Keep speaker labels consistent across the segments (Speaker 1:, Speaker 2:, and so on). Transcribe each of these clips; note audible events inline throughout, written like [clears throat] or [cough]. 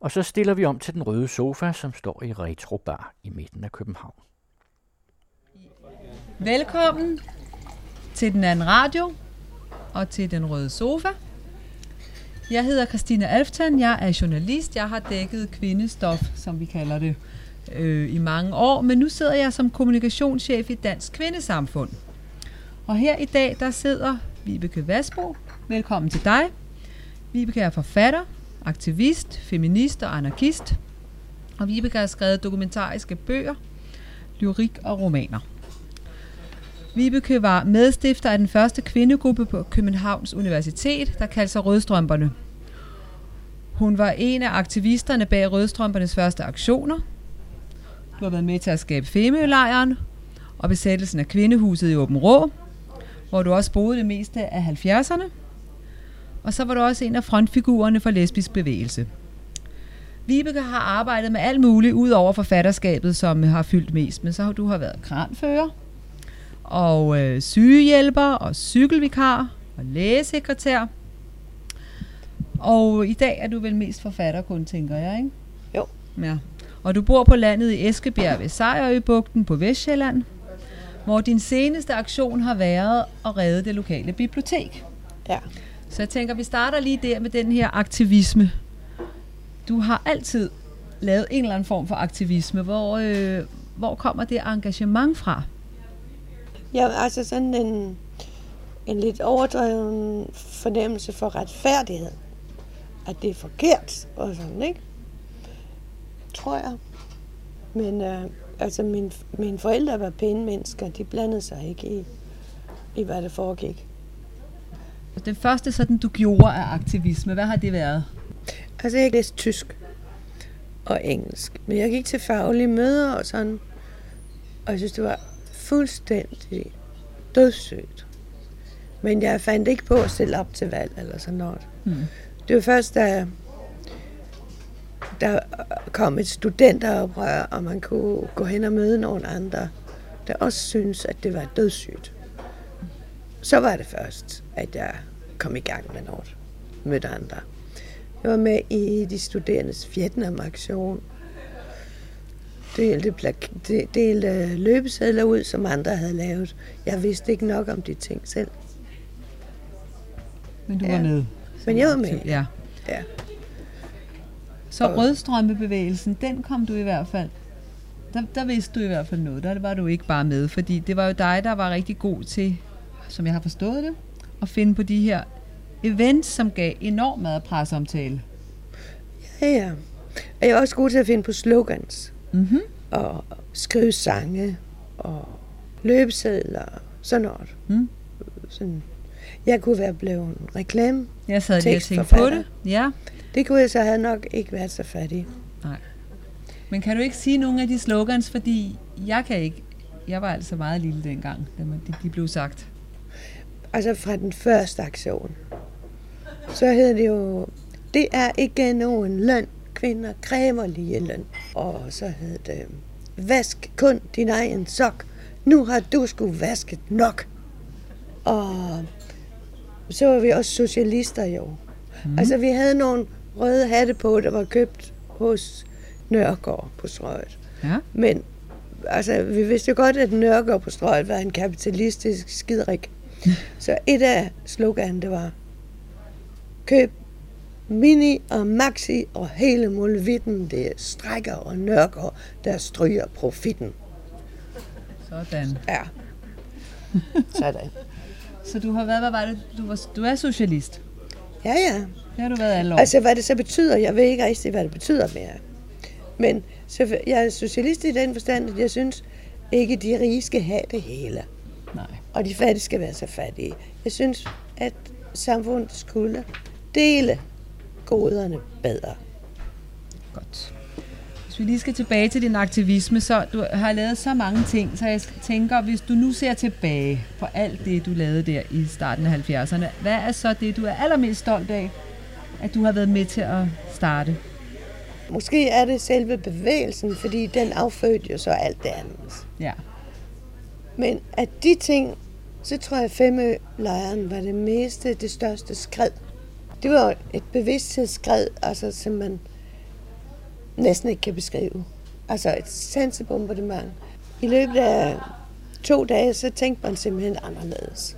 Speaker 1: Og så stiller vi om til den røde sofa, som står i Retrobar i midten af København.
Speaker 2: Velkommen til den anden radio og til den røde sofa. Jeg hedder Christina Alftan, jeg er journalist. Jeg har dækket kvindestof, som vi kalder det, øh, i mange år, men nu sidder jeg som kommunikationschef i Dansk Kvindesamfund. Og her i dag, der sidder Vibeke Vasbo. Velkommen til dig. Vibeke er forfatter, aktivist, feminist og anarkist. Og Vibeke har skrevet dokumentariske bøger, lyrik og romaner. Vibeke var medstifter af den første kvindegruppe på Københavns Universitet, der kaldte sig Rødstrømperne. Hun var en af aktivisterne bag Rødstrømpernes første aktioner. Hun har været med til at skabe Femølejren og besættelsen af kvindehuset i Åben Rå, hvor du også boede det meste af 70'erne. Og så var du også en af frontfigurerne for lesbisk bevægelse. Vibeke har arbejdet med alt muligt ud over forfatterskabet, som har fyldt mest. Men så har du har været kranfører, og øh, sygehjælper, og cykelvikar, og lægesekretær. Og i dag er du vel mest forfatter kun, tænker jeg, ikke?
Speaker 3: Jo.
Speaker 2: Ja. Og du bor på landet i Eskebjerg ved Sejrøbugten på Vestjylland, hvor din seneste aktion har været at redde det lokale bibliotek.
Speaker 3: Ja.
Speaker 2: Så jeg tænker, vi starter lige der med den her aktivisme. Du har altid lavet en eller anden form for aktivisme. Hvor, øh, hvor kommer det engagement fra?
Speaker 3: Ja, altså sådan en, en lidt overdreven fornemmelse for retfærdighed. At det er forkert og sådan, ikke? Tror jeg. Men øh, altså min, mine forældre var pæne mennesker. De blandede sig ikke i, i hvad der foregik.
Speaker 2: Den første sådan, du gjorde af aktivisme, hvad har det været?
Speaker 3: Altså jeg læste tysk og engelsk. Men jeg gik til faglige møder og sådan. Og jeg synes, det var fuldstændig dødssygt. Men jeg fandt ikke på at stille op til valg eller sådan noget.
Speaker 2: Hmm.
Speaker 3: Det var først, da der kom et studenteroprør, og man kunne gå hen og møde nogle andre, der også synes at det var dødssygt. Så var det først, at jeg kom i gang med noget. Mødte andre. Jeg var med i de studerendes Vietnam-aktion. Delte, plak- de- delte løbesedler ud, som andre havde lavet. Jeg vidste ikke nok om de ting selv.
Speaker 2: Men du
Speaker 3: Ja.
Speaker 2: var med.
Speaker 3: Men jeg var med.
Speaker 2: Ja.
Speaker 3: Ja.
Speaker 2: Så
Speaker 3: Og-
Speaker 2: rødstrømpebevægelsen, den kom du i hvert fald. Der, der vidste du i hvert fald noget. Der var du ikke bare med, fordi det var jo dig, der var rigtig god til, som jeg har forstået det, at finde på de her events, som gav enormt meget presseomtale.
Speaker 3: Ja, ja. Og jeg var også god til at finde på slogans.
Speaker 2: Mm-hmm.
Speaker 3: Og skrive sange. Og løbesedler. og Sådan noget.
Speaker 2: Mm.
Speaker 3: Sådan. Jeg kunne være blevet en reklame.
Speaker 2: Jeg sad lige og tænkte på det. Ja.
Speaker 3: Det kunne jeg så have nok ikke været så fattig.
Speaker 2: Men kan du ikke sige nogle af de slogans, fordi jeg kan ikke. Jeg var altså meget lille dengang, da de blev sagt.
Speaker 3: Altså fra den første aktion. Så hedder det jo, det er ikke nogen løn. Kvinder kræver lige løn. Og så hed det, vask kun din egen sok. Nu har du skulle vasket nok. Og så var vi også socialister jo. Mm. Altså vi havde nogle røde hatte på, der var købt hos Nørgaard på strøget.
Speaker 2: Ja.
Speaker 3: Men altså, vi vidste jo godt, at Nørgaard på strøget var en kapitalistisk skiderik. Så et af sloganen, det var, køb mini og maxi og hele muligheden, det er strækker og Nørgaard, der stryger profitten.
Speaker 2: Sådan.
Speaker 3: Ja. Sådan.
Speaker 2: Så du har været, hvad var det? Du, var, du er socialist.
Speaker 3: Ja, ja.
Speaker 2: Det har du været alle år.
Speaker 3: Altså, hvad det så betyder, jeg ved ikke rigtig, hvad det betyder mere. Men så, jeg er socialist i den forstand, at jeg synes ikke, de rige skal have det hele.
Speaker 2: Nej.
Speaker 3: Og de fattige skal være så fattige. Jeg synes, at samfundet skulle dele goderne bedre.
Speaker 2: Godt. Hvis vi lige skal tilbage til din aktivisme, så du har lavet så mange ting, så jeg tænker, hvis du nu ser tilbage på alt det, du lavede der i starten af 70'erne, hvad er så det, du er allermest stolt af, at du har været med til at starte?
Speaker 3: Måske er det selve bevægelsen, fordi den affødte jo så alt det andet.
Speaker 2: Ja.
Speaker 3: Men at de ting, så tror jeg, at Femø-lejren var det meste, det største skred. Det var et bevidsthedsskred, altså simpelthen næsten ikke kan beskrive. Altså et sansebombardement. I løbet af to dage, så tænkte man simpelthen anderledes.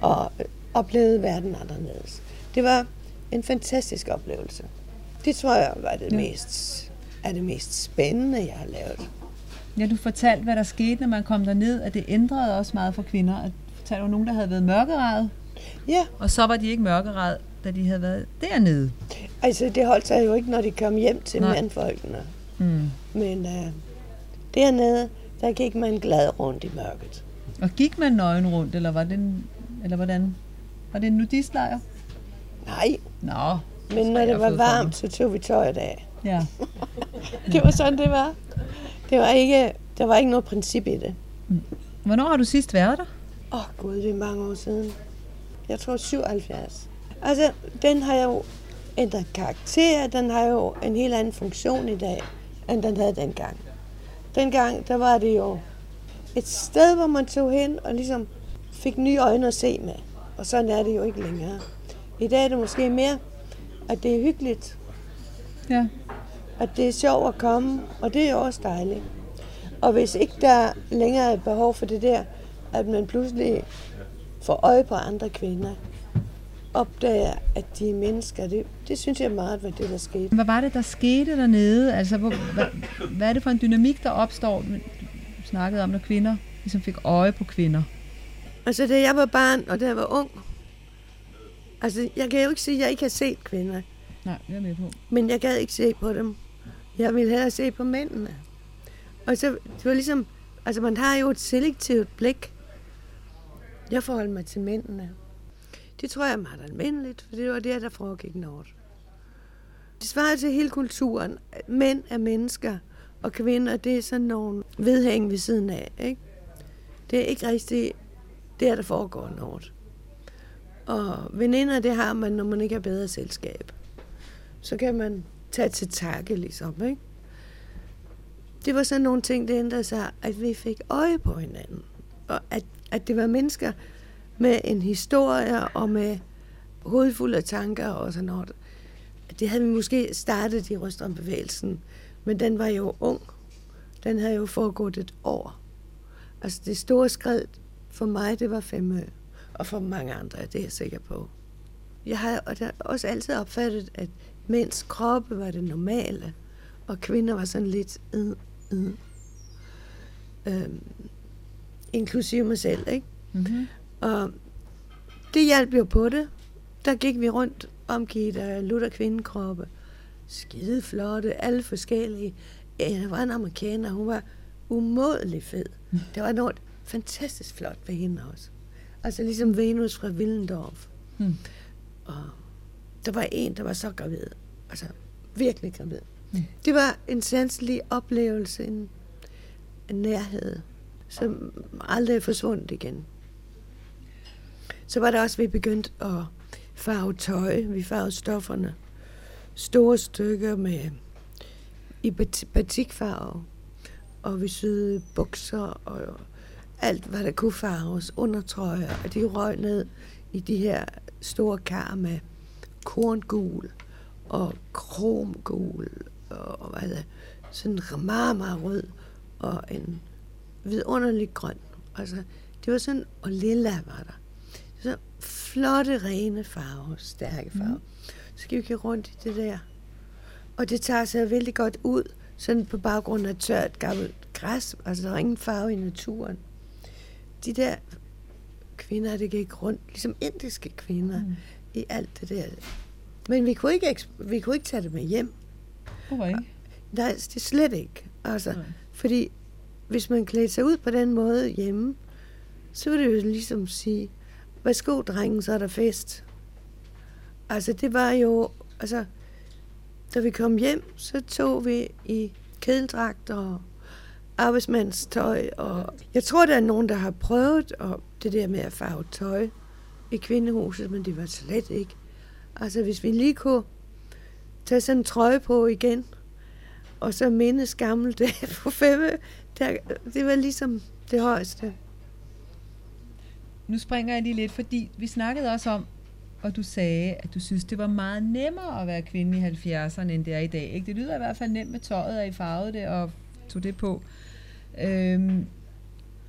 Speaker 3: Og oplevede verden anderledes. Det var en fantastisk oplevelse. Det tror jeg var det
Speaker 2: Ja.
Speaker 3: mest, er det mest spændende, jeg har lavet.
Speaker 2: Ja, du fortalte, hvad der skete, når man kom derned, at det ændrede også meget for kvinder. At du fortalte om nogen, der havde været mørkeret,
Speaker 3: Ja,
Speaker 2: og så var de ikke mørkeret, da de havde været dernede.
Speaker 3: altså det holdt sig jo ikke, når de kom hjem til
Speaker 2: Nej.
Speaker 3: mandfolkene.
Speaker 2: Mm.
Speaker 3: Men øh, dernede, der gik man glad rundt i mørket.
Speaker 2: Og gik man nøgen rundt, eller var det en, eller hvordan? Var det en nudistlejr?
Speaker 3: Nej,
Speaker 2: Nå,
Speaker 3: men når det var varmt, så tog vi tøjet af.
Speaker 2: Ja. [laughs]
Speaker 3: Det var sådan, det var. Det var ikke, der var ikke noget princip i det.
Speaker 2: Hvornår har du sidst været der?
Speaker 3: Åh oh, gud, det er mange år siden. Jeg tror 77. Altså, den har jo ændret karakter. Den har jo en helt anden funktion i dag, end den havde dengang. Dengang, der var det jo et sted, hvor man tog hen og ligesom fik nye øjne at se med. Og sådan er det jo ikke længere. I dag er det måske mere, at det er hyggeligt,
Speaker 2: Ja.
Speaker 3: at det er sjovt at komme, og det er også dejligt. Og hvis ikke der længere er behov for det der, at man pludselig får øje på andre kvinder, opdager, at de er mennesker, det, det synes jeg meget var det, der skete.
Speaker 2: Hvad var det, der skete dernede? Altså, hvor, hvad, hvad er det for en dynamik, der opstår? Du snakkede om, når kvinder ligesom fik øje på kvinder.
Speaker 3: Altså, da jeg var barn, og da jeg var ung, altså, jeg kan jo ikke sige, at jeg ikke har set kvinder,
Speaker 2: Nej, jeg er med på.
Speaker 3: men jeg gad ikke se på dem. Jeg ville hellere se på mændene. Og så, det var ligesom, altså man har jo et selektivt blik. Jeg forholder mig til mændene. Det tror jeg er meget almindeligt, for det var det, der foregik Nord. Det svarer til hele kulturen. Mænd er mennesker, og kvinder, det er sådan nogle vedhæng ved siden af. Ikke? Det er ikke rigtigt der, der foregår Nord. Og veninder, det har man, når man ikke har bedre selskab. Så kan man tage til takke, ligesom. Ikke? Det var sådan nogle ting, det ændrede sig, at vi fik øje på hinanden. Og at, at det var mennesker med en historie og med hovedfuld af tanker og sådan noget. Det havde vi måske startet i Røstrømbevægelsen, men den var jo ung. Den havde jo foregået et år. Altså det store skred for mig, det var Femø. Og for mange andre, det er jeg sikker på. Jeg har også altid opfattet, at mænds kroppe var det normale, og kvinder var sådan lidt øh, øh. Øhm, inklusive mig selv, ikke?
Speaker 2: Mm-hmm.
Speaker 3: Og det hjalp jo på det. Der gik vi rundt omgivet af lutter kvindekroppe. Skide flotte, alle forskellige. Ja, der var en amerikaner, hun var umådelig fed. [laughs] Der var noget fantastisk flot ved hende også. Altså ligesom Venus fra Willendorf.
Speaker 2: Mm.
Speaker 3: Og der var en, der var så gravid. Altså virkelig gravid.
Speaker 2: Mm.
Speaker 3: Det var en sanselig oplevelse, en, en nærhed, som aldrig er forsvundet igen. Så var det også, at vi begyndte at farve tøj. Vi farvede stofferne. Store stykker med i bat- batikfarve. Og vi syede bukser og alt, hvad der kunne farves. Undertrøjer. Og de røg ned i de her store kar med korngul og kromgul og hvad det, sådan meget, meget rød og en vidunderlig grøn. Altså, det var sådan, og lilla var der. Så flotte, rene farver, stærke farver. Mm. Så vi gå rundt i det der. Og det tager sig vældig godt ud, sådan på baggrund af tørt gammelt græs. Altså, der er ingen farve i naturen. De der kvinder, der gik rundt, ligesom indiske kvinder, mm. I alt det der. Men vi kunne ikke, vi kunne ikke tage det med hjem.
Speaker 2: Hvorfor ikke?
Speaker 3: Nej, det er slet ikke. Altså,
Speaker 2: Nej.
Speaker 3: fordi hvis man klædte sig ud på den måde hjemme, så ville det jo ligesom sige, værsgo drengen, så er der fest. Altså det var jo, altså, da vi kom hjem, så tog vi i kedeldragt og arbejdsmandstøj, og jeg tror, der er nogen, der har prøvet og det der med at farve tøj i kvindehuset, men det var slet ikke. Altså hvis vi lige kunne tage sådan en trøje på igen, og så mindes gamle dage [laughs] på femme, der, det var ligesom det højeste.
Speaker 2: Nu springer jeg lige lidt, fordi vi snakkede også om, og du sagde, at du synes, det var meget nemmere at være kvinde i 70'erne, end det er i dag. Ikke? Det lyder i hvert fald nemt med tøjet, og I farvede det og tog det på. Øhm,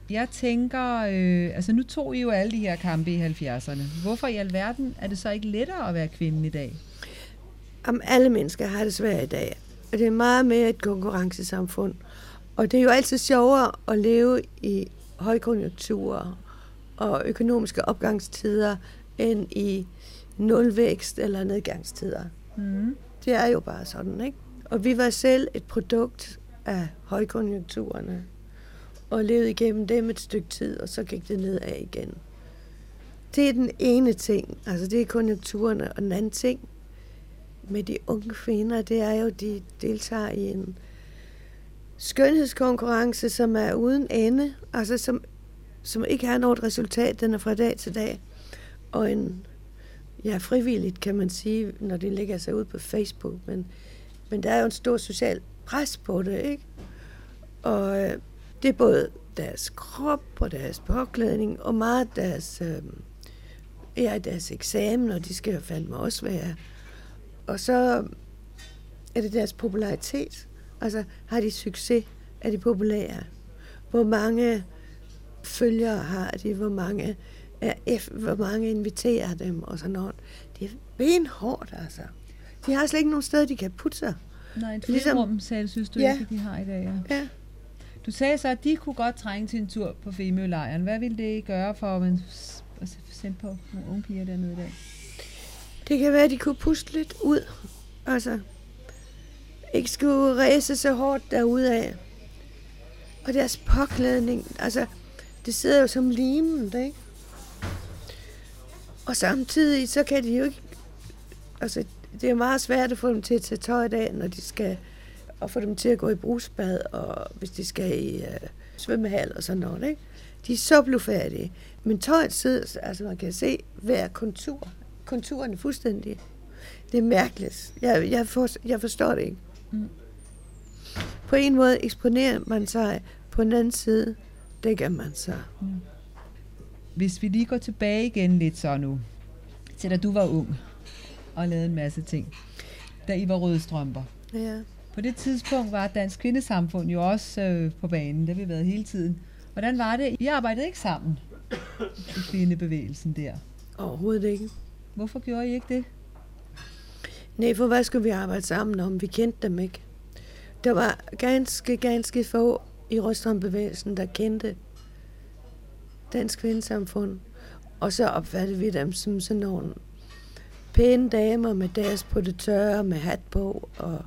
Speaker 2: jeg tænker, øh, altså nu tog I jo alle de her kampe i 70'erne. Hvorfor i alverden er det så ikke lettere at være kvinde i dag?
Speaker 3: Om alle mennesker har det svært i dag. Og det er meget mere et konkurrencesamfund. Og det er jo altid sjovere at leve i højkonjunkturer og økonomiske opgangstider, end i nulvækst eller nedgangstider.
Speaker 2: Mm.
Speaker 3: Det er jo bare sådan, ikke? Og vi var selv et produkt af højkonjunkturerne, og levede igennem dem et stykke tid, og så gik det nedad igen. Det er den ene ting, altså det er konjunkturerne, og den anden ting med de unge kvinder, det er jo, de deltager i en skønhedskonkurrence, som er uden ende, altså som, som ikke har noget resultat, den er fra dag til dag. Og en, ja, frivilligt kan man sige, når det lægger sig ud på Facebook, men, men der er jo en stor social pres på det, ikke? Og øh, det er både deres krop og deres påklædning, og meget deres, øh, ja, deres eksamen, og de skal jo fandme også være. Og så er det deres popularitet. Altså, har de succes? Er de populære? Hvor mange følgere har de? Hvor mange, er F, hvor mange inviterer dem? Og sådan noget. Det er benhårdt, altså. De har slet ikke nogen sted, de kan putte sig.
Speaker 2: Nej, et
Speaker 3: Ligesom-
Speaker 2: frirum, sagde du, synes du
Speaker 3: Ja.
Speaker 2: ikke, de har i dag. Ja.
Speaker 3: Ja.
Speaker 2: Du sagde så, at de kunne godt trænge til en tur på Femølejren. Hvad ville det gøre for at man sende på nogle unge piger dernede i dag?
Speaker 3: Det kan være, at de kunne puste lidt ud. Altså, ikke skulle ræse så hårdt derudad. Og deres påklædning, altså, det sidder jo som limen, ikke? Og samtidig, så kan de jo ikke... Altså, det er meget svært at få dem til at tage tøj af, når de skal... Og få dem til at gå i brusbad, og hvis de skal i uh, svømmehal og sådan noget, ikke? De er så blufærdige. Men tøjet sidder, altså man kan se hver kontur. Konturen er fuldstændig. Det er mærkeligt. Jeg, jeg, for, jeg forstår det ikke.
Speaker 2: Mm.
Speaker 3: På en måde eksponerer man sig, på den anden side dækker man sig.
Speaker 2: Hvis vi lige går tilbage igen lidt så nu, til da du var ung og lavede en masse ting, da I var røde strømper.
Speaker 3: Ja.
Speaker 2: På det tidspunkt var Dansk Kvindesamfund jo også øh, på banen, det har vi været hele tiden. Hvordan var det? I arbejdede ikke sammen i kvindebevægelsen der.
Speaker 3: Overhovedet ikke.
Speaker 2: Hvorfor gjorde I ikke det?
Speaker 3: Nej, for hvad skulle vi arbejde sammen om? Vi kendte dem ikke. Der var ganske, ganske få i Rødstrømbevægelsen, der kendte Dansk Kvindesamfund. Og så opfattede vi dem som sådan nogle pæne damer med deres på det tørre, med hat på, og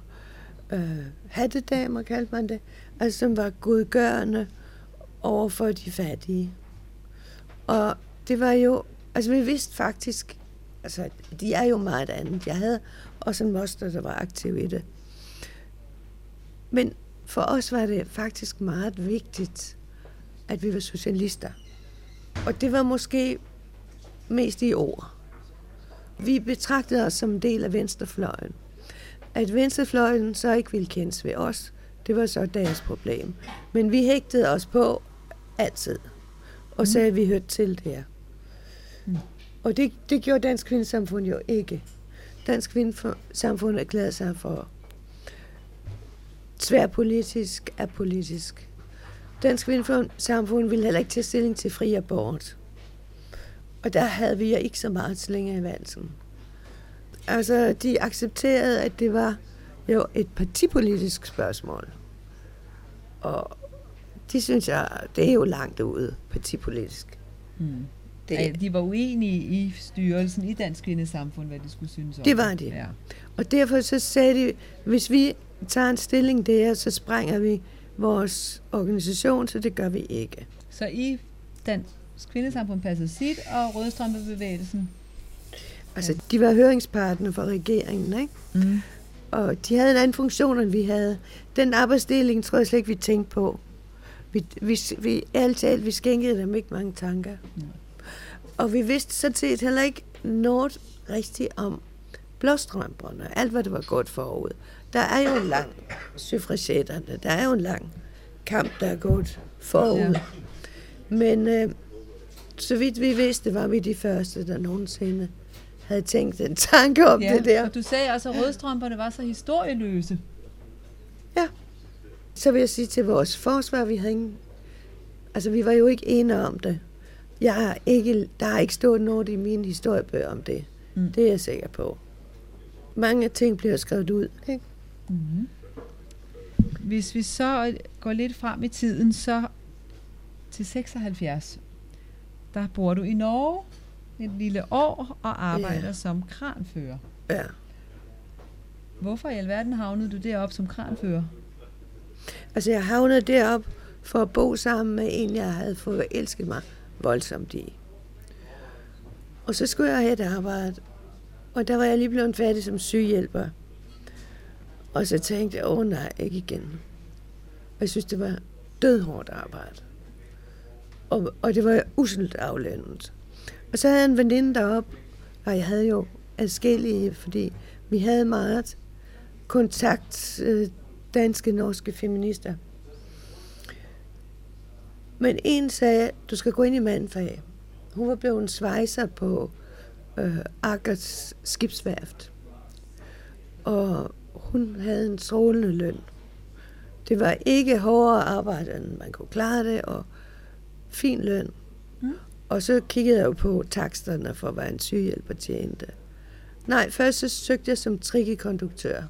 Speaker 3: øh, hattedamer kaldte man det. Altså som var godgørende over for de fattige. Og det var jo, altså vi vidste faktisk, altså de er jo meget andet. Jeg havde også en moster, der var aktiv i det. Men for os var det faktisk meget vigtigt, at vi var socialister. Og det var måske mest i ord. Vi betragtede os som en del af venstrefløjen. At venstrefløjen så ikke ville kendes ved os, det var så deres problem. Men vi hægtede os på altid, og sagde, at vi hørte til der.
Speaker 2: Mm.
Speaker 3: Og det, det gjorde Dansk Kvindesamfund jo ikke. Dansk Kvindesamfund erklærede sig for tværpolitisk, apolitisk. Dansk Kvindesamfund ville heller ikke tage stilling til fri abort. Og der havde vi jo ikke så meget slinger i valsen. Altså, de accepterede, at det var jo et partipolitisk spørgsmål. Og de synes jeg, det er jo langt ude partipolitisk.
Speaker 2: Mm.
Speaker 3: Det.
Speaker 2: De var uenige i styrelsen i Dansk Kvindesamfund, hvad de skulle synes om
Speaker 3: Det var de.
Speaker 2: Ja.
Speaker 3: Og derfor så sagde de, hvis vi tager en stilling der, så sprænger vi vores organisation, så det gør vi ikke.
Speaker 2: Så i Dansk Kvindesamfund passede sit, og Rødstrømpebevægelsen.
Speaker 3: Altså, de var høringspartner for regeringen, ikke?
Speaker 2: Mm.
Speaker 3: Og de havde en anden funktion, end vi havde. Den arbejdsdeling tror jeg slet ikke, vi tænkte på. Vi, vi, vi, alt til alt, vi skænkede dem ikke mange tanker.
Speaker 2: Ja.
Speaker 3: Og vi vidste sådan set heller ikke noget rigtigt om blåstrømperne. Alt, hvad det var godt forud. Der er jo en lang suffragetterne. Der er jo en lang kamp, der er gået forud. Ja. Men øh, så vidt vi vidste, var vi de første, der nogensinde havde tænkt en tanke om
Speaker 2: ja,
Speaker 3: det der.
Speaker 2: Og du sagde også, at rødstrømperne var så historieløse.
Speaker 3: Så vil jeg sige til vores forsvar, vi havde ingen... Altså, vi var jo ikke enige om det. Jeg har ikke, der har ikke stået noget i mine historiebøger om det.
Speaker 2: Mm.
Speaker 3: Mm. Det er jeg sikker på. Mange ting bliver skrevet ud. Ikke?
Speaker 2: Mm-hmm. Hvis vi så går lidt frem i tiden, så til 76, der bor du i Norge et lille år og arbejder
Speaker 3: Ja.
Speaker 2: som kranfører.
Speaker 3: Ja.
Speaker 2: Hvorfor i alverden havnede du deroppe som kranfører?
Speaker 3: Altså, jeg havnede derop for at bo sammen med en, jeg havde fået elsket mig voldsomt i. Og så skulle jeg have et arbejde. Og der var jeg lige blevet færdig som sygehjælper. Og så tænkte jeg, åh nej, ikke igen. Og jeg synes, det var dødhårdt arbejde. Og, og det var uselt aflønnet. Og så havde jeg en veninde derop, og jeg havde jo adskillige, fordi vi havde meget kontakt, øh, danske, norske feminister. Men en sagde, du skal gå ind i mandfag. Hun var blevet en svejser på øh, Akers skibsværft. Og hun havde en strålende løn. Det var ikke hårdere arbejde, end man kunne klare det, og fin løn.
Speaker 2: Mm.
Speaker 3: Og så kiggede jeg jo på taksterne for, hvad en sygehjælper tjente. Nej, først så søgte jeg som trikkekonduktør,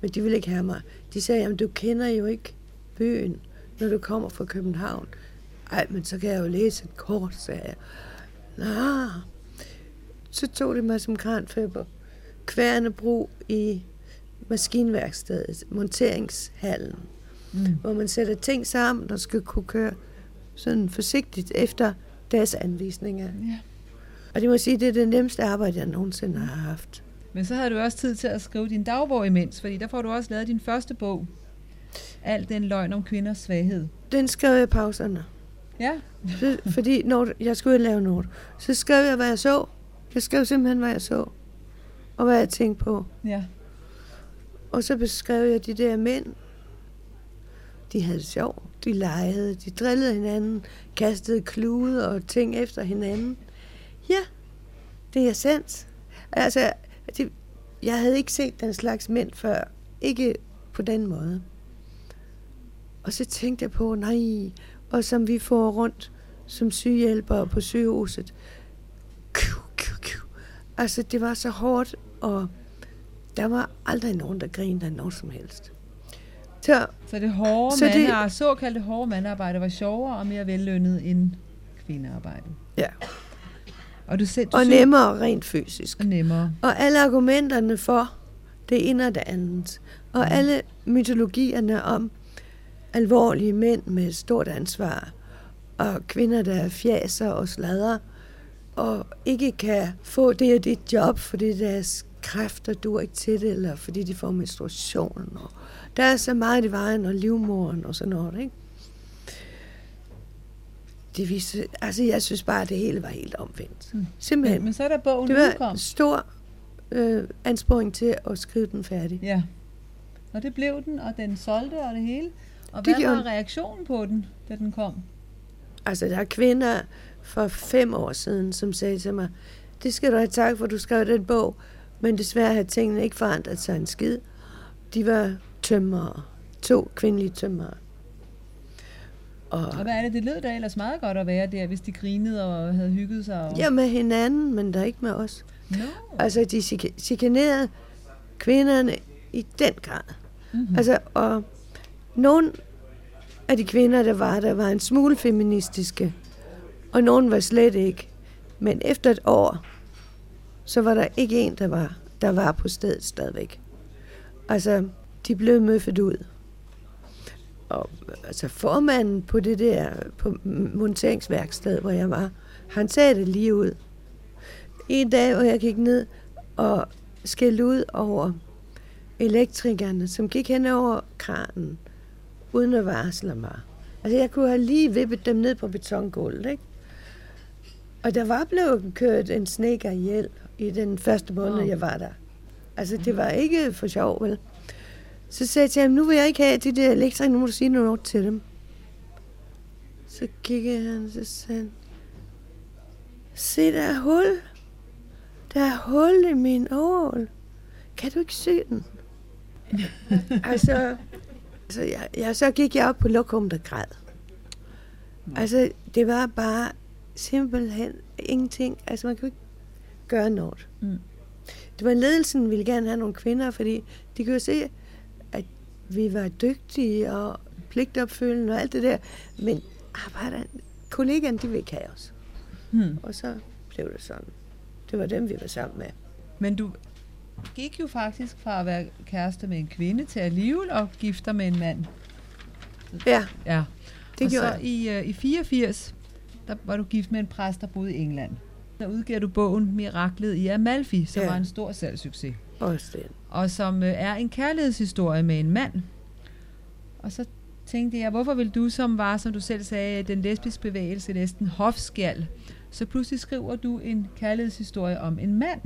Speaker 3: men de ville ikke have mig. De sagde, jamen du kender jo ikke byen, når du kommer fra København. Ej, men så kan jeg jo læse et kort, sagde jeg. Nå, så tog det mig som kranfører på Kværnebro i maskinværkstedet, monteringshallen,
Speaker 2: Mm.
Speaker 3: hvor man sætter ting sammen og skal kunne køre sådan forsigtigt efter deres anvisninger.
Speaker 2: Ja.
Speaker 3: Og det må sige, det er det nemmeste arbejde, jeg nogensinde har haft.
Speaker 2: Men så havde du også tid til at skrive din dagbog imens, fordi der får du også lavet din første bog. Al den løgn om kvinders svaghed.
Speaker 3: Den skrev jeg i pauserne.
Speaker 2: Ja,
Speaker 3: Så, fordi når jeg skulle lave noget, så skrev jeg, hvad jeg så. Jeg skrev simpelthen, hvad jeg så. Og hvad jeg tænkte på.
Speaker 2: ja.
Speaker 3: Og så beskrev jeg de der mænd. De havde det sjovt. De legede. De drillede hinanden. Kastede klude og ting efter hinanden. Ja, det er sandt. Altså, det, jeg havde ikke set den slags mænd før. Ikke på den måde. Og så tænkte jeg på, nej, og som vi får rundt som sygehjælpere på sygehuset. Kiu, kiu, kiu. Altså, det var så hårdt, og der var aldrig nogen, der grinede af nogen som helst. Så,
Speaker 2: Så det hårde
Speaker 3: Så det-
Speaker 2: såkaldte hårde mandarbejde var sjovere og mere vellønnet end kvindearbejde.
Speaker 3: ja.
Speaker 2: Og du selv, du
Speaker 3: Og nemmere rent fysisk.
Speaker 2: og nemmere.
Speaker 3: Og alle argumenterne for det ene og det andet. Og alle mytologierne om alvorlige mænd med stort ansvar. Og kvinder, der fjaser og sladrer. Og ikke kan få det og det job, fordi deres kræfter dur ikke til det, eller fordi de får menstruation. Og der er så meget i vejen, og livmoren og sådan noget, ikke? Det viste, altså jeg synes bare, at det hele var helt omvendt.
Speaker 2: Mm.
Speaker 3: Simpelthen.
Speaker 2: Men, men så er der bogen
Speaker 3: Det var
Speaker 2: udkom.
Speaker 3: en stor øh, ansporing til at skrive den færdig.
Speaker 2: Ja. Og det blev den, og den solgte og det hele. Og
Speaker 3: Det
Speaker 2: hvad
Speaker 3: gjorde
Speaker 2: var reaktionen på den, da den kom?
Speaker 3: Altså, der er kvinder for fem år siden, som sagde til mig, det skal du have tak for, du skrev den bog, men desværre har tingene ikke forandret sig en skid. De var tømmere. To kvindelige tømmere. Og,
Speaker 2: Og hvad er det? Det lød da ellers meget godt at være der, hvis de grinede og havde hygget sig. Og...
Speaker 3: ja, med hinanden, men der er ikke med os.
Speaker 2: No.
Speaker 3: Altså, de chik- chikanerede kvinderne i den grad.
Speaker 2: Mm-hmm.
Speaker 3: Altså, og nogle af de kvinder, der var der, var en smule feministiske, og nogen var slet ikke. Men efter et år, så var der ikke en, der var, der var på stedet stadigvæk. Altså, de blev møffet ud. Og altså, formanden på det der, på monteringsværksted, hvor jeg var, han sagde det lige ud. En dag, hvor jeg gik ned og skældte ud over elektrikerne, som gik hen over kranen, uden at varsle mig. Altså, jeg kunne have lige vippet dem ned på betongulvet, ikke? Og der var blevet kørt en snedker ihjel i den første måned,
Speaker 2: Wow.
Speaker 3: jeg var der. Altså, det var ikke for sjov, vel? Så sagde jeg til ham, nu vil jeg ikke have de der elektrikere, nu må du sige noget til dem. Så kiggede han, så sagde han, se der er hul. der er hul i min ål. Kan du ikke se den? [laughs] altså, altså jeg, jeg, så gik jeg op på lokum, der græd. Altså, det var bare simpelthen ingenting. Altså, man kunne ikke gøre noget.
Speaker 2: Mm.
Speaker 3: Det var ledelsen ville gerne have nogle kvinder, fordi de kunne se, vi var dygtige og pligtopfølgende og alt det der. Men arbejderne, kollegaerne, de ville ikke have os.
Speaker 2: Hmm.
Speaker 3: Og så blev det sådan. Det var dem, vi var sammen med.
Speaker 2: Men du gik jo faktisk fra at være kæreste med en kvinde til alligevel at gifte dig med en mand.
Speaker 3: Ja,
Speaker 2: Ja.
Speaker 3: det
Speaker 2: og
Speaker 3: gjorde
Speaker 2: så
Speaker 3: jeg.
Speaker 2: i, uh, i 84, der var du gift med en præst, der boede i England. Der udgav du bogen Miraklet i Amalfi, som
Speaker 3: Ja.
Speaker 2: var en stor salgssucces.
Speaker 3: Også det.
Speaker 2: Og som uh, er en kærlighedshistorie med en mand. Og så tænkte jeg, hvorfor vil du, som var, som du selv sagde, den lesbiske bevægelse næsten hofskjald, så pludselig skriver du en kærlighedshistorie om en mand.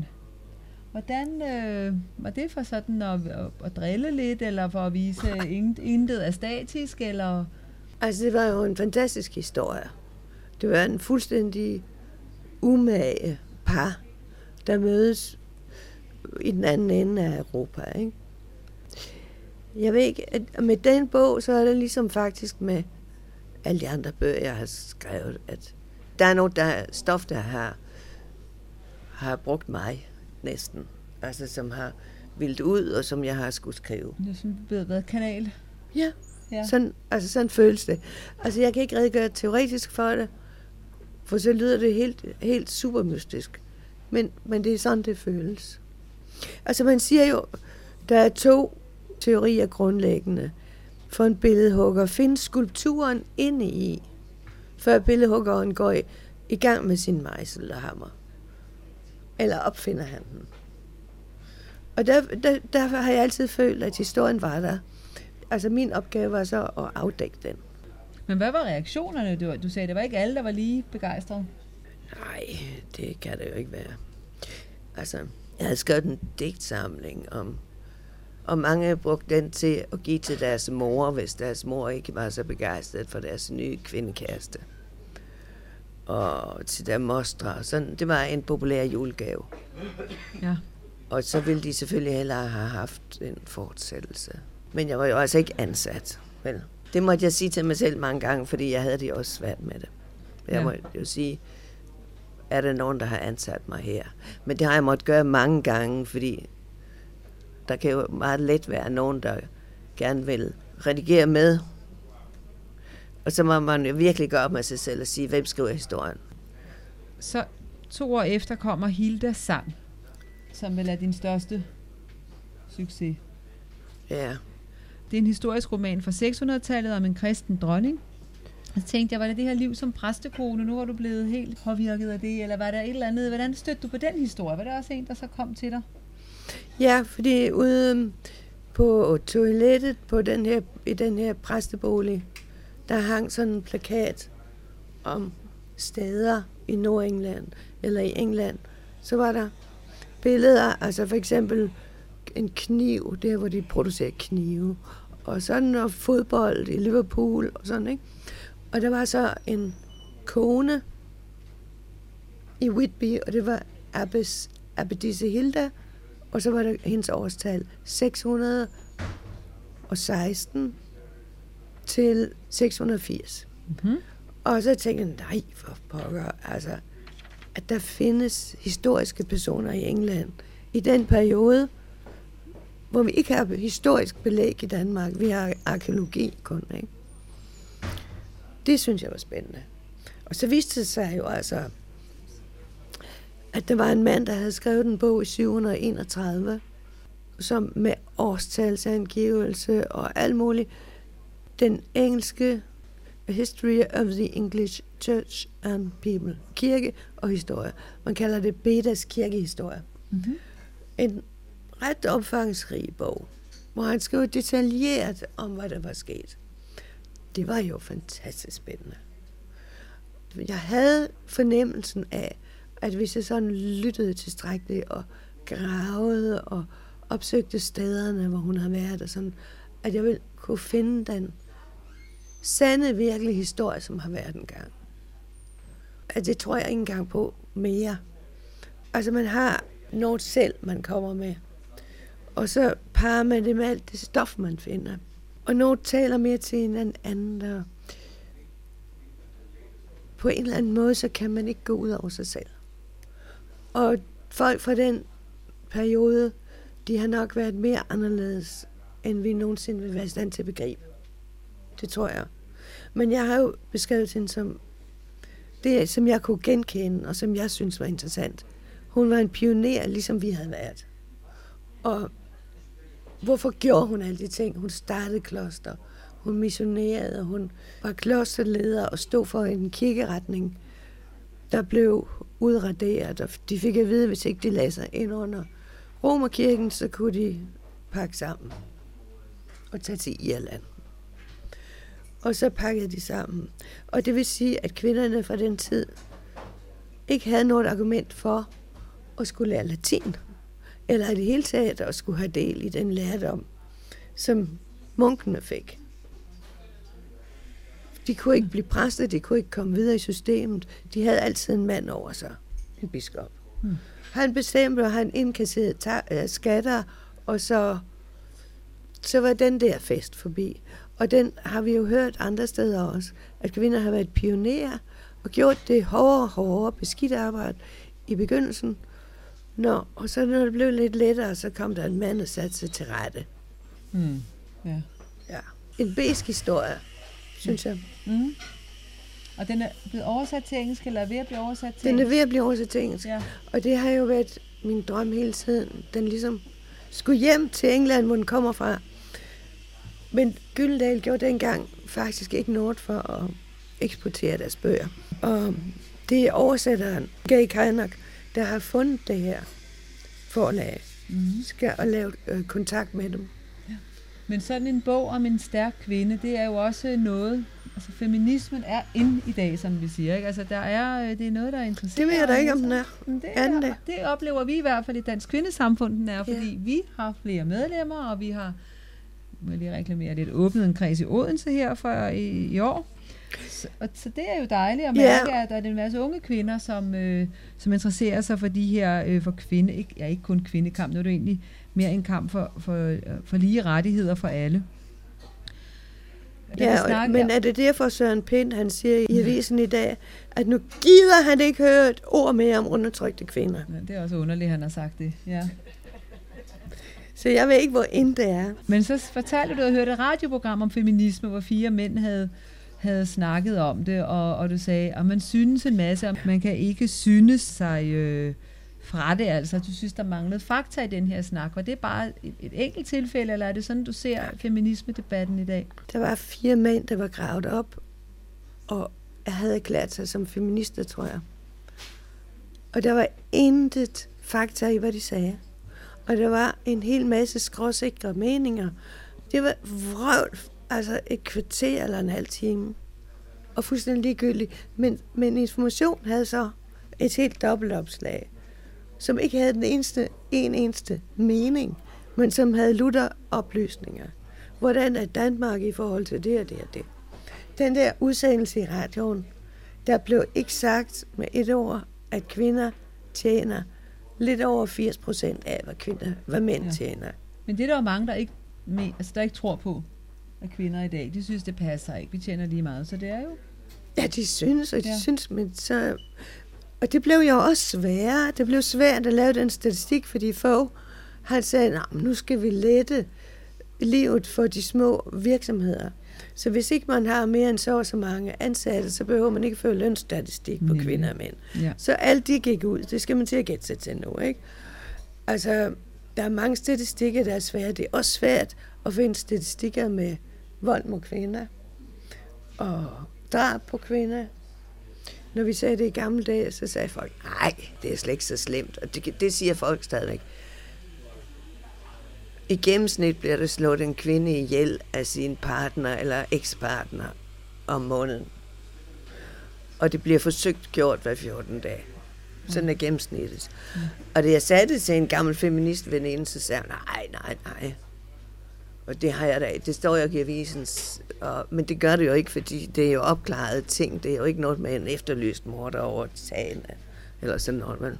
Speaker 2: Hvordan øh, var det for sådan at, at, at drille lidt, eller for at vise, at intet, intet er statisk, eller...
Speaker 3: Altså, det var jo en fantastisk historie. Det var en fuldstændig umage par, der mødes i den anden ende af Europa, ikke? Jeg ved ikke, at med den bog, så er det ligesom faktisk med alle de andre bøger, jeg har skrevet, at der er noget der, stof, der har, har brugt mig næsten. Altså, som har vildt ud, og som jeg har skulle skrive.
Speaker 2: Det er sådan ved hvad kanal.
Speaker 3: Ja,
Speaker 2: Ja.
Speaker 3: sådan, altså sådan føles det. Altså jeg kan ikke redegøre teoretisk for det, for så lyder det helt, helt super mystisk. Men, men det er sådan, det føles. Altså man siger jo, der er to teorier grundlæggende. For en billedhugger findes skulpturen inde i, før billedhuggeren går i, i gang med sin mejsel og hammer. Eller opfinder han den. Og der, der, derfor har jeg altid følt, at historien var der. Altså min opgave var så at afdække den.
Speaker 2: Men hvad var reaktionerne? Du, du sagde, det var ikke alle, der var lige begejstrede.
Speaker 3: Nej, det kan det jo ikke være. Altså, jeg havde skrevet en digtsamling om, og mange brugte den til at give til deres mor, hvis deres mor ikke var så begejstret for deres nye kvindekæreste. Og til deres mostre. Sådan, det var en populær julegave.
Speaker 2: Ja.
Speaker 3: Og så ville de selvfølgelig hellere have haft en fortsættelse. Men jeg var jo altså ikke ansat. Vel? Det måtte jeg sige til mig selv mange gange, fordi jeg havde det også svært med det. Jeg
Speaker 2: Ja.
Speaker 3: ja. må jo sige, er der nogen, der har ansat mig her? Men det har jeg måttet gøre mange gange, fordi der kan jo meget let være nogen, der gerne vil redigere med. Og så må man jo virkelig gøre op med sig selv og sige, hvem skriver historien?
Speaker 2: Så to år efter kommer Hilda Sang, som vel er din største succes.
Speaker 3: Ja.
Speaker 2: Det er en historisk roman fra 600-tallet om en kristen dronning. Og så tænkte jeg, var det det her liv som præstekone? Nu var du blevet helt påvirket af det, eller var der et eller andet? Hvordan stødte du på den historie? Var det også en, der så kom til dig?
Speaker 3: Ja, fordi ude øhm, på toilettet på den her, i den her præstebolig, der hang sådan en plakat om steder i Nordengland, eller i England. Så var der billeder, altså for eksempel en kniv, der hvor de producerer knive, og sådan noget fodbold i Liverpool og sådan, ikke? Og der var så en kone i Whitby, og det var Abbes, Abbedisse Hilda, og så var der hendes årstal 616 til 680.
Speaker 2: Mm-hmm.
Speaker 3: Og så tænkte jeg, nej for pokker, altså, at der findes historiske personer i England i den periode, hvor vi ikke har historisk belæg i Danmark. Vi har arkeologi kun, ikke? Det synes jeg var spændende. Og så viste det sig jo altså, at der var en mand, der havde skrevet en bog i 731, som med årstalsangivelse og alt muligt, den engelske History of the English Church and People, kirke og historie. Man kalder det Bedas kirkehistorie.
Speaker 2: Mm-hmm.
Speaker 3: En ret omfangsrig bog, hvor han skrev detaljeret om, hvad der var sket. Det var jo fantastisk spændende. Jeg havde fornemmelsen af, at hvis jeg sådan lyttede tilstrækkeligt og gravede og opsøgte stederne, hvor hun har været, og sådan, at jeg ville kunne finde den sande, virkelige historie, som har været engang. At det tror jeg ikke engang på mere. Altså man har noget selv, man kommer med. Og så parer man det med alt det stof, man finder. Og nogle taler mere til en anden, og på en eller anden måde, så kan man ikke gå ud over sig selv. Og folk fra den periode, de har nok været mere anderledes, end vi nogensinde vil være i stand til at begribe. Det tror jeg. Men jeg har jo beskrevet hende som det, som jeg kunne genkende, og som jeg synes var interessant. Hun var en pioner, ligesom vi havde været. Og hvorfor gjorde hun alle de ting? Hun startede kloster, hun missionerede, hun var klosterleder og stod for en kirkeretning, der blev udraderet, og de fik at vide, hvis ikke de lagde sig ind under Romerkirken, så kunne de pakke sammen og tage til Irland. Og så pakkede de sammen. Og det vil sige, at kvinderne fra den tid ikke havde noget argument for at skulle lære latin, eller i det hele taget at skulle have del i den lærdom, som munkene fik. De kunne ikke blive præster, de kunne ikke komme videre i systemet. De havde altid en mand over sig, en biskop. Hmm. Han bestemte, og han indkasserede øh, skatter, og så, så var den der fest forbi. Og den har vi jo hørt andre steder også, at kvinder har været pionerer og gjort det hårdere og hårdere beskidt arbejde i begyndelsen. Nå, og så når det blev lidt lettere, så kom der en mand og satte sig til rette.
Speaker 2: Mm. Ja.
Speaker 3: ja. En besk historie, synes jeg.
Speaker 2: Mm. Og den er blevet oversat til engelsk, eller er ved at blive oversat til
Speaker 3: Den er ved at blive oversat til engelsk.
Speaker 2: Ja.
Speaker 3: Og det har jo været min drøm hele tiden. Den ligesom skulle hjem til England, hvor den kommer fra. Men Gyldendal gjorde dengang faktisk ikke noget for at eksportere deres bøger. Og det er oversætteren, Gay Kajnak, der har fundet det her forlag, mm-hmm. skal og lave øh, kontakt med dem. Ja.
Speaker 2: Men sådan en bog om en stærk kvinde, det er jo også noget, altså feminismen er ind i dag, som vi siger. Ikke? Altså, der er, øh, det er noget, der er interessant.
Speaker 3: Det ved jeg da ikke, om den er.
Speaker 2: Det, er, det? det oplever vi i hvert fald i Dansk Kvindesamfund, den er, fordi ja. vi har flere medlemmer, og vi har må lige reklamere lidt, åbnet en kreds i Odense her for i, i år. Så, og, så det er jo dejligt at mærke, yeah. at der er en masse unge kvinder, som, øh, som interesserer sig for de her, øh, for kvinde, ikke, ja, ikke kun kvindekamp, nu er det egentlig mere en kamp for, for, for lige rettigheder for alle.
Speaker 3: Ja, snakke, men er det derfor Søren Pind, han siger i avisen i dag, at nu gider han ikke høre et ord mere om undertrykte kvinder.
Speaker 2: Ja, det er også underligt, han har sagt det. Ja.
Speaker 3: Så jeg ved ikke, hvor ind det er.
Speaker 2: Men så fortalte du, at du hørte et radioprogram om feminisme, hvor fire mænd havde, havde snakket om det, og, og du sagde, at man synes en masse, og man kan ikke synes sig øh, fra det. Altså, du synes, der manglede fakta i den her snak. Var det bare et, et enkelt tilfælde, eller er det sådan, du ser feminisme-debatten i dag?
Speaker 3: Der var fire mænd, der var gravet op, og jeg havde erklæret sig som feminister, tror jeg. Og der var intet fakta i, hvad de sagde. Og der var en hel masse skråsikre meninger. Det var vrøvl, altså et kvarter eller en halv time. Og fuldstændig ligegyldigt. Men, men information havde så et helt dobbeltopslag, som ikke havde den eneste, en eneste mening, men som havde lutter oplysninger. Hvordan er Danmark i forhold til det og det og det? Den der udsendelse i radioen, der blev ikke sagt med et ord, at kvinder tjener lidt over 80 procent af, hvad, kvinder, hvad mænd ja. tjener.
Speaker 2: Men det er der jo mange, der ikke, altså, der ikke tror på, at kvinder i dag, de synes, det passer ikke. Vi tjener lige meget, så det er jo...
Speaker 3: Ja, de synes, og de ja. synes, men så... Og det blev jo også sværere. Det blev svært at lave den statistik, fordi få har sagt, nu skal vi lette livet for de små virksomheder. Så hvis ikke man har mere end så og så mange ansatte, så behøver man ikke føre lønstatistik på mm. kvinder og mænd. Ja. Så alt de gik ud, det skal man til at gætte sig til nu. Ikke? Altså, der er mange statistikker, der er svære. Det er også svært at finde statistikker med vold mod kvinder og drab på kvinder. Når vi sagde det i gamle dage, så sagde folk, nej, det er slet ikke så slemt. Og det, det siger folk stadigvæk. I gennemsnit bliver der slået en kvinde ihjel af sin partner eller ekspartner om måneden. Og det bliver forsøgt gjort hver 14 dage. Sådan er gennemsnittet. Mm. Og det jeg sagde det til en gammel feminist veninde, så sagde hun, nej, nej, nej. Og det har jeg da, det står jo i avisen, og, men det gør det jo ikke, fordi det er jo opklaret ting. Det er jo ikke noget med en efterlyst morder over sagen, eller sådan noget. Men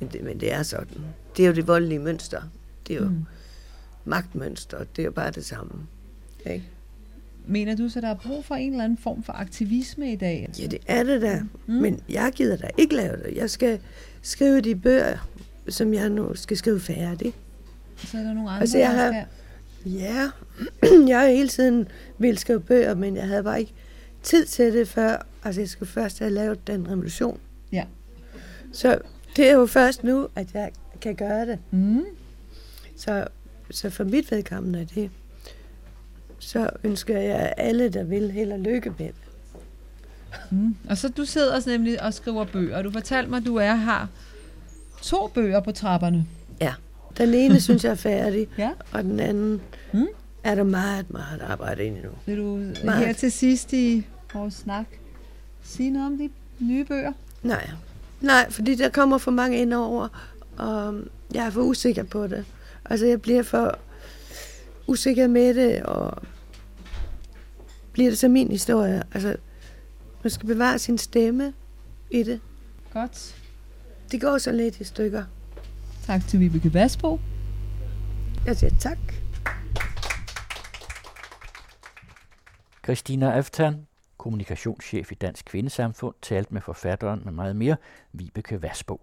Speaker 3: Men det, men det er sådan. Det er jo det voldelige mønster. Det er jo
Speaker 2: Mm.
Speaker 3: magtmønster. Det er jo bare det samme. Ikke?
Speaker 2: Mener du så, der er brug for en eller anden form for aktivisme i dag?
Speaker 3: Ja, det er det da.
Speaker 2: Mm.
Speaker 3: Men jeg gider da ikke lave det. Jeg skal skrive de bøger, som jeg nu skal skrive færdig.
Speaker 2: Så er der nogle andre,
Speaker 3: Altså, jeg
Speaker 2: der
Speaker 3: har-
Speaker 2: skal-
Speaker 3: Ja, [clears throat] jeg har hele tiden ville skrive bøger, men jeg havde bare ikke tid til det før. Altså, jeg skulle først have lavet den revolution.
Speaker 2: Ja.
Speaker 3: Så det er jo først nu, at jeg kan gøre det.
Speaker 2: Mm.
Speaker 3: Så, så for mit vedkommende er det, så ønsker jeg alle, der vil, held og lykke med det.
Speaker 2: Mm. Og så du sidder så nemlig og skriver bøger. Du fortalte mig, at du er har to bøger på trapperne.
Speaker 3: Den ene [laughs] synes jeg er færdig,
Speaker 2: Ja.
Speaker 3: og den anden Mm. er der meget, meget arbejde inde i nu.
Speaker 2: Vil du
Speaker 3: Meget.
Speaker 2: her til sidst i vores snak sige noget om de nye bøger?
Speaker 3: Nej, nej, fordi der kommer for mange ind over, og jeg er for usikker på det. Altså, jeg bliver for usikker med det, og bliver det så min historie. Altså, man skal bevare sin stemme i det.
Speaker 2: Godt.
Speaker 3: Det går så lidt i stykker.
Speaker 2: Tak til Vibeke Vasbo.
Speaker 3: Jeg siger tak.
Speaker 1: Christina Aftan, kommunikationschef i Dansk Kvindesamfund, talte med forfatteren med meget mere, Vibeke Vasbo.